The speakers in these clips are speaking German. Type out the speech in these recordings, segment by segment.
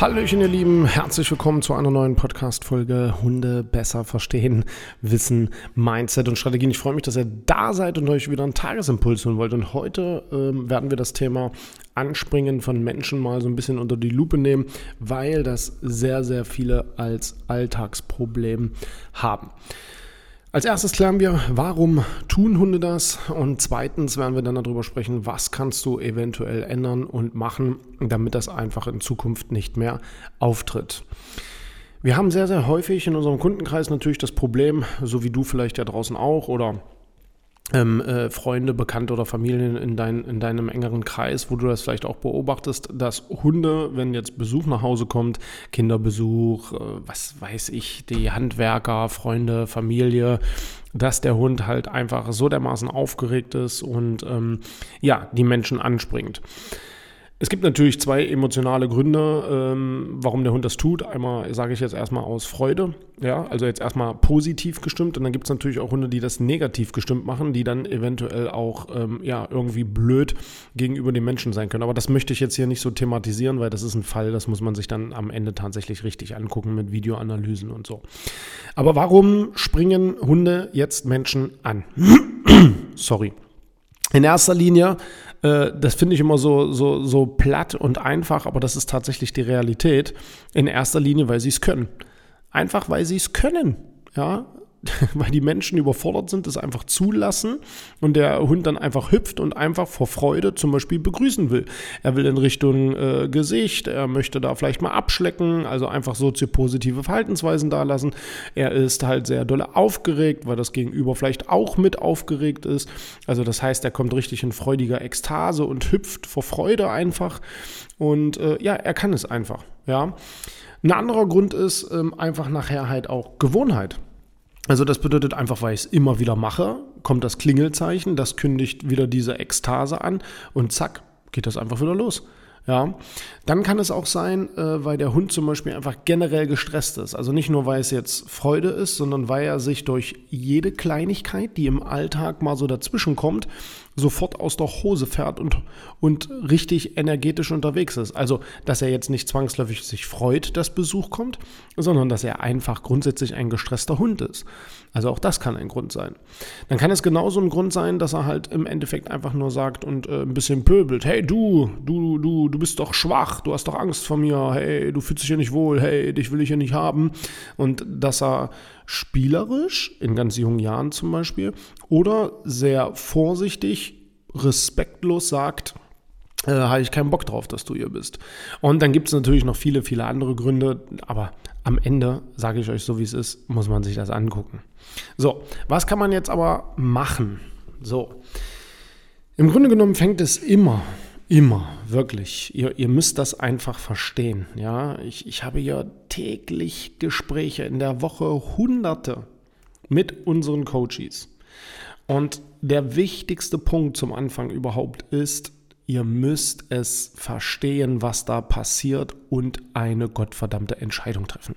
Hallöchen, ihr Lieben, herzlich willkommen zu einer neuen Podcast-Folge Hunde besser verstehen, Wissen, Mindset und Strategien. Ich freue mich, dass ihr da seid und euch wieder einen Tagesimpuls holen wollt. Und heute ähm, werden wir das Thema Anspringen von Menschen mal so ein bisschen unter die Lupe nehmen, weil das sehr, sehr viele als Alltagsproblem haben. Als erstes klären wir, warum tun Hunde das? Und zweitens werden wir dann darüber sprechen, was kannst du eventuell ändern und machen, damit das einfach in Zukunft nicht mehr auftritt. Wir haben sehr, sehr häufig in unserem Kundenkreis natürlich das Problem, so wie du vielleicht ja draußen auch oder ähm, äh, Freunde, Bekannte oder Familien in, dein, in deinem engeren Kreis, wo du das vielleicht auch beobachtest, dass Hunde, wenn jetzt Besuch nach Hause kommt, Kinderbesuch, äh, was weiß ich, die Handwerker, Freunde, Familie, dass der Hund halt einfach so dermaßen aufgeregt ist und ähm, ja, die Menschen anspringt. Es gibt natürlich zwei emotionale Gründe, ähm, warum der Hund das tut. Einmal sage ich jetzt erstmal aus Freude, ja, also jetzt erstmal positiv gestimmt. Und dann gibt es natürlich auch Hunde, die das negativ gestimmt machen, die dann eventuell auch ähm, ja, irgendwie blöd gegenüber den Menschen sein können. Aber das möchte ich jetzt hier nicht so thematisieren, weil das ist ein Fall, das muss man sich dann am Ende tatsächlich richtig angucken mit Videoanalysen und so. Aber warum springen Hunde jetzt Menschen an? Sorry. In erster Linie, äh, das finde ich immer so, so, so platt und einfach, aber das ist tatsächlich die Realität. In erster Linie, weil sie es können. Einfach, weil sie es können. Ja, weil die Menschen überfordert sind, das einfach zulassen und der Hund dann einfach hüpft und einfach vor Freude zum Beispiel begrüßen will. Er will in Richtung äh, Gesicht, er möchte da vielleicht mal abschlecken, also einfach soziopositive Verhaltensweisen da lassen. Er ist halt sehr dolle aufgeregt, weil das Gegenüber vielleicht auch mit aufgeregt ist. Also das heißt, er kommt richtig in freudiger Ekstase und hüpft vor Freude einfach. Und äh, ja, er kann es einfach. Ja. Ein anderer Grund ist ähm, einfach nachher halt auch Gewohnheit. Also das bedeutet einfach, weil ich es immer wieder mache, kommt das Klingelzeichen, das kündigt wieder diese Ekstase an und zack, geht das einfach wieder los. Ja, dann kann es auch sein, äh, weil der Hund zum Beispiel einfach generell gestresst ist. Also nicht nur, weil es jetzt Freude ist, sondern weil er sich durch jede Kleinigkeit, die im Alltag mal so dazwischen kommt, sofort aus der Hose fährt und, und richtig energetisch unterwegs ist. Also, dass er jetzt nicht zwangsläufig sich freut, dass Besuch kommt, sondern dass er einfach grundsätzlich ein gestresster Hund ist. Also auch das kann ein Grund sein. Dann kann es genauso ein Grund sein, dass er halt im Endeffekt einfach nur sagt und äh, ein bisschen pöbelt. Hey du, du, du, du bist doch schwach, du hast doch Angst vor mir, hey, du fühlst dich hier nicht wohl, hey, dich will ich hier nicht haben. Und dass er spielerisch, in ganz jungen Jahren zum Beispiel, oder sehr vorsichtig, respektlos sagt, äh, habe ich keinen Bock drauf, dass du hier bist. Und dann gibt es natürlich noch viele, viele andere Gründe, aber am Ende, sage ich euch so wie es ist, muss man sich das angucken. So, was kann man jetzt aber machen? So, im Grunde genommen fängt es immer Immer, wirklich. Ihr, ihr müsst das einfach verstehen. Ja, ich, ich habe ja täglich Gespräche in der Woche, hunderte mit unseren Coaches. Und der wichtigste Punkt zum Anfang überhaupt ist, ihr müsst es verstehen, was da passiert und eine gottverdammte Entscheidung treffen.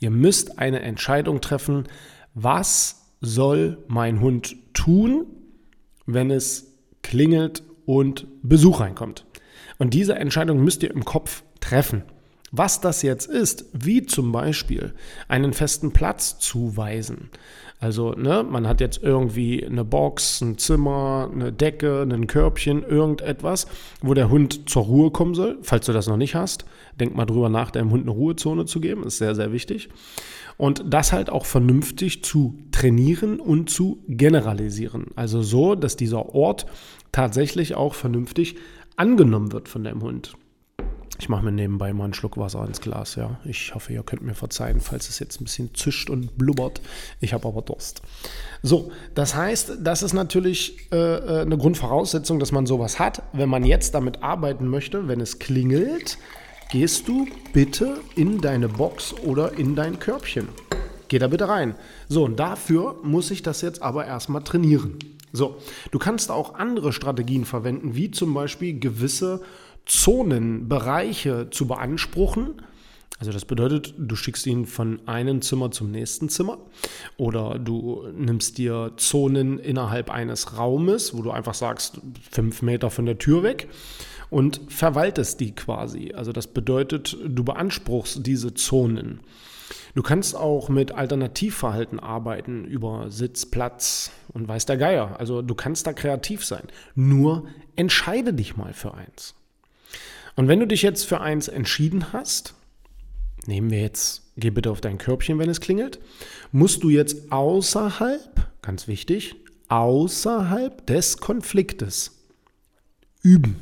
Ihr müsst eine Entscheidung treffen, was soll mein Hund tun, wenn es klingelt und Besuch reinkommt. Und diese Entscheidung müsst ihr im Kopf treffen. Was das jetzt ist, wie zum Beispiel einen festen Platz zuweisen. Also, ne, man hat jetzt irgendwie eine Box, ein Zimmer, eine Decke, ein Körbchen, irgendetwas, wo der Hund zur Ruhe kommen soll. Falls du das noch nicht hast, denk mal drüber nach, deinem Hund eine Ruhezone zu geben. ist sehr, sehr wichtig. Und das halt auch vernünftig zu trainieren und zu generalisieren. Also so, dass dieser Ort tatsächlich auch vernünftig angenommen wird von deinem Hund. Ich mache mir nebenbei mal einen Schluck Wasser ins Glas, ja. Ich hoffe, ihr könnt mir verzeihen, falls es jetzt ein bisschen zischt und blubbert. Ich habe aber Durst. So, das heißt, das ist natürlich äh, äh, eine Grundvoraussetzung, dass man sowas hat. Wenn man jetzt damit arbeiten möchte, wenn es klingelt, gehst du bitte in deine Box oder in dein Körbchen. Geh da bitte rein. So, und dafür muss ich das jetzt aber erstmal trainieren. So, du kannst auch andere Strategien verwenden, wie zum Beispiel gewisse Zonen, Bereiche zu beanspruchen. Also das bedeutet, du schickst ihn von einem Zimmer zum nächsten Zimmer oder du nimmst dir Zonen innerhalb eines Raumes, wo du einfach sagst, fünf Meter von der Tür weg und verwaltest die quasi. Also das bedeutet, du beanspruchst diese Zonen. Du kannst auch mit Alternativverhalten arbeiten über Sitz, Platz und weiß der Geier. Also du kannst da kreativ sein. Nur entscheide dich mal für eins. Und wenn du dich jetzt für eins entschieden hast, nehmen wir jetzt, geh bitte auf dein Körbchen, wenn es klingelt, musst du jetzt außerhalb, ganz wichtig, außerhalb des Konfliktes üben.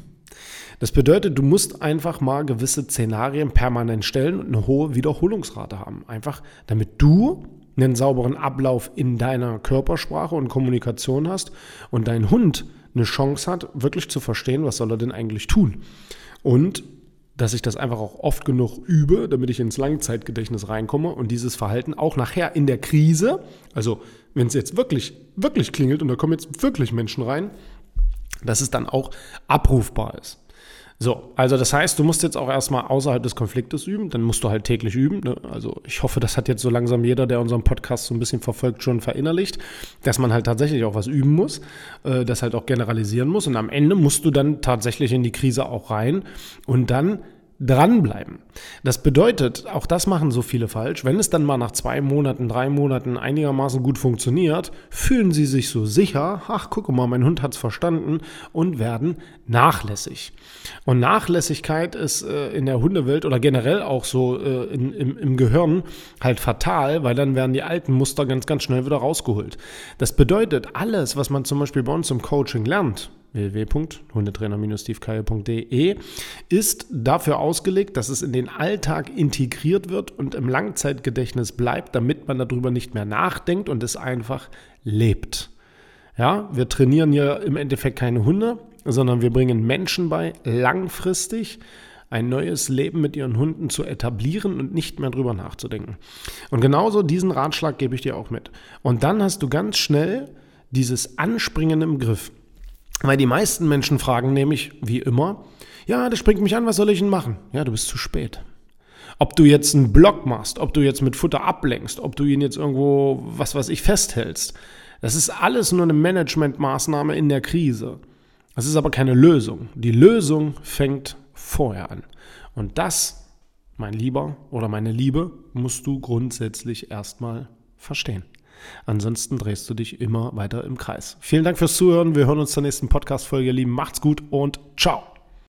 Das bedeutet, du musst einfach mal gewisse Szenarien permanent stellen und eine hohe Wiederholungsrate haben. Einfach damit du einen sauberen Ablauf in deiner Körpersprache und Kommunikation hast und dein Hund eine Chance hat, wirklich zu verstehen, was soll er denn eigentlich tun. Und dass ich das einfach auch oft genug übe, damit ich ins Langzeitgedächtnis reinkomme und dieses Verhalten auch nachher in der Krise, also wenn es jetzt wirklich, wirklich klingelt und da kommen jetzt wirklich Menschen rein, dass es dann auch abrufbar ist. So, also das heißt, du musst jetzt auch erstmal außerhalb des Konfliktes üben, dann musst du halt täglich üben. Ne? Also ich hoffe, das hat jetzt so langsam jeder, der unseren Podcast so ein bisschen verfolgt, schon verinnerlicht, dass man halt tatsächlich auch was üben muss, äh, das halt auch generalisieren muss und am Ende musst du dann tatsächlich in die Krise auch rein und dann dranbleiben. Das bedeutet, auch das machen so viele falsch, wenn es dann mal nach zwei Monaten, drei Monaten einigermaßen gut funktioniert, fühlen sie sich so sicher, ach guck mal, mein Hund hat es verstanden und werden nachlässig. Und Nachlässigkeit ist äh, in der Hundewelt oder generell auch so äh, in, im, im Gehirn halt fatal, weil dann werden die alten Muster ganz, ganz schnell wieder rausgeholt. Das bedeutet, alles, was man zum Beispiel bei uns im Coaching lernt, www.hundetrainer-stevekeier.de ist dafür ausgelegt, dass es in den Alltag integriert wird und im Langzeitgedächtnis bleibt, damit man darüber nicht mehr nachdenkt und es einfach lebt. Ja, wir trainieren ja im Endeffekt keine Hunde, sondern wir bringen Menschen bei, langfristig ein neues Leben mit ihren Hunden zu etablieren und nicht mehr drüber nachzudenken. Und genauso diesen Ratschlag gebe ich dir auch mit. Und dann hast du ganz schnell dieses Anspringen im Griff. Weil die meisten Menschen fragen nämlich, wie immer, ja, das springt mich an, was soll ich denn machen? Ja, du bist zu spät. Ob du jetzt einen Block machst, ob du jetzt mit Futter ablenkst, ob du ihn jetzt irgendwo, was weiß ich, festhältst, das ist alles nur eine Managementmaßnahme in der Krise. Das ist aber keine Lösung. Die Lösung fängt vorher an. Und das, mein Lieber oder meine Liebe, musst du grundsätzlich erstmal verstehen. Ansonsten drehst du dich immer weiter im Kreis. Vielen Dank fürs Zuhören. Wir hören uns zur nächsten Podcast-Folge, ihr Lieben. Macht's gut und ciao.